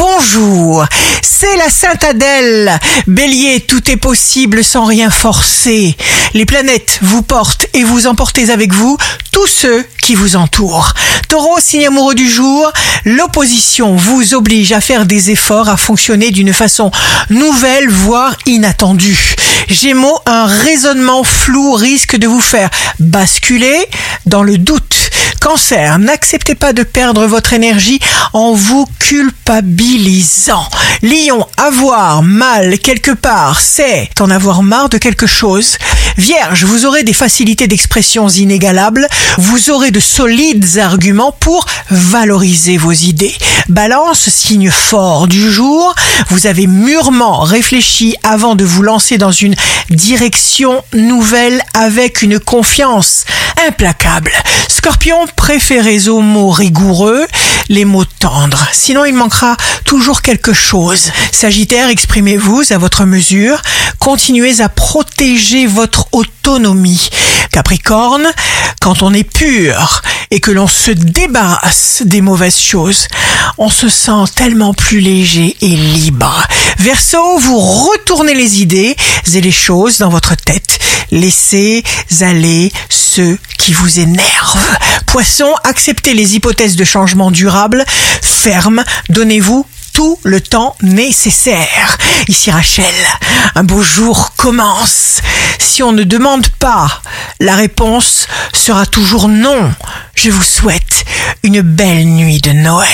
bonjour. C'est la Sainte Adèle. Bélier, tout est possible sans rien forcer. Les planètes vous portent et vous emportez avec vous tous ceux qui vous entourent. Taureau, signe amoureux du jour, l'opposition vous oblige à faire des efforts, à fonctionner d'une façon nouvelle, voire inattendue. Gémeaux, un raisonnement flou risque de vous faire basculer dans le doute. Cancer, n'acceptez pas de perdre votre énergie en vous culpabilisant. Lion, avoir mal quelque part, c'est en avoir marre de quelque chose. Vierge, vous aurez des facilités d'expression inégalables, vous aurez de solides arguments pour valoriser vos idées. Balance, signe fort du jour, vous avez mûrement réfléchi avant de vous lancer dans une direction nouvelle avec une confiance implacable. Scorpion, préférez aux mots rigoureux les mots tendres. Sinon, il manquera toujours quelque chose. Sagittaire, exprimez-vous à votre mesure. Continuez à protéger votre autonomie. Capricorne, quand on est pur et que l'on se débarrasse des mauvaises choses, on se sent tellement plus léger et libre. Verseau, vous retournez les idées et les choses dans votre tête. Laissez aller ceux qui vous énervent. Poisson, acceptez les hypothèses de changement durable. Ferme, donnez-vous tout le temps nécessaire. Ici Rachel, un beau jour commence. Si on ne demande pas, la réponse sera toujours non. Je vous souhaite une belle nuit de Noël.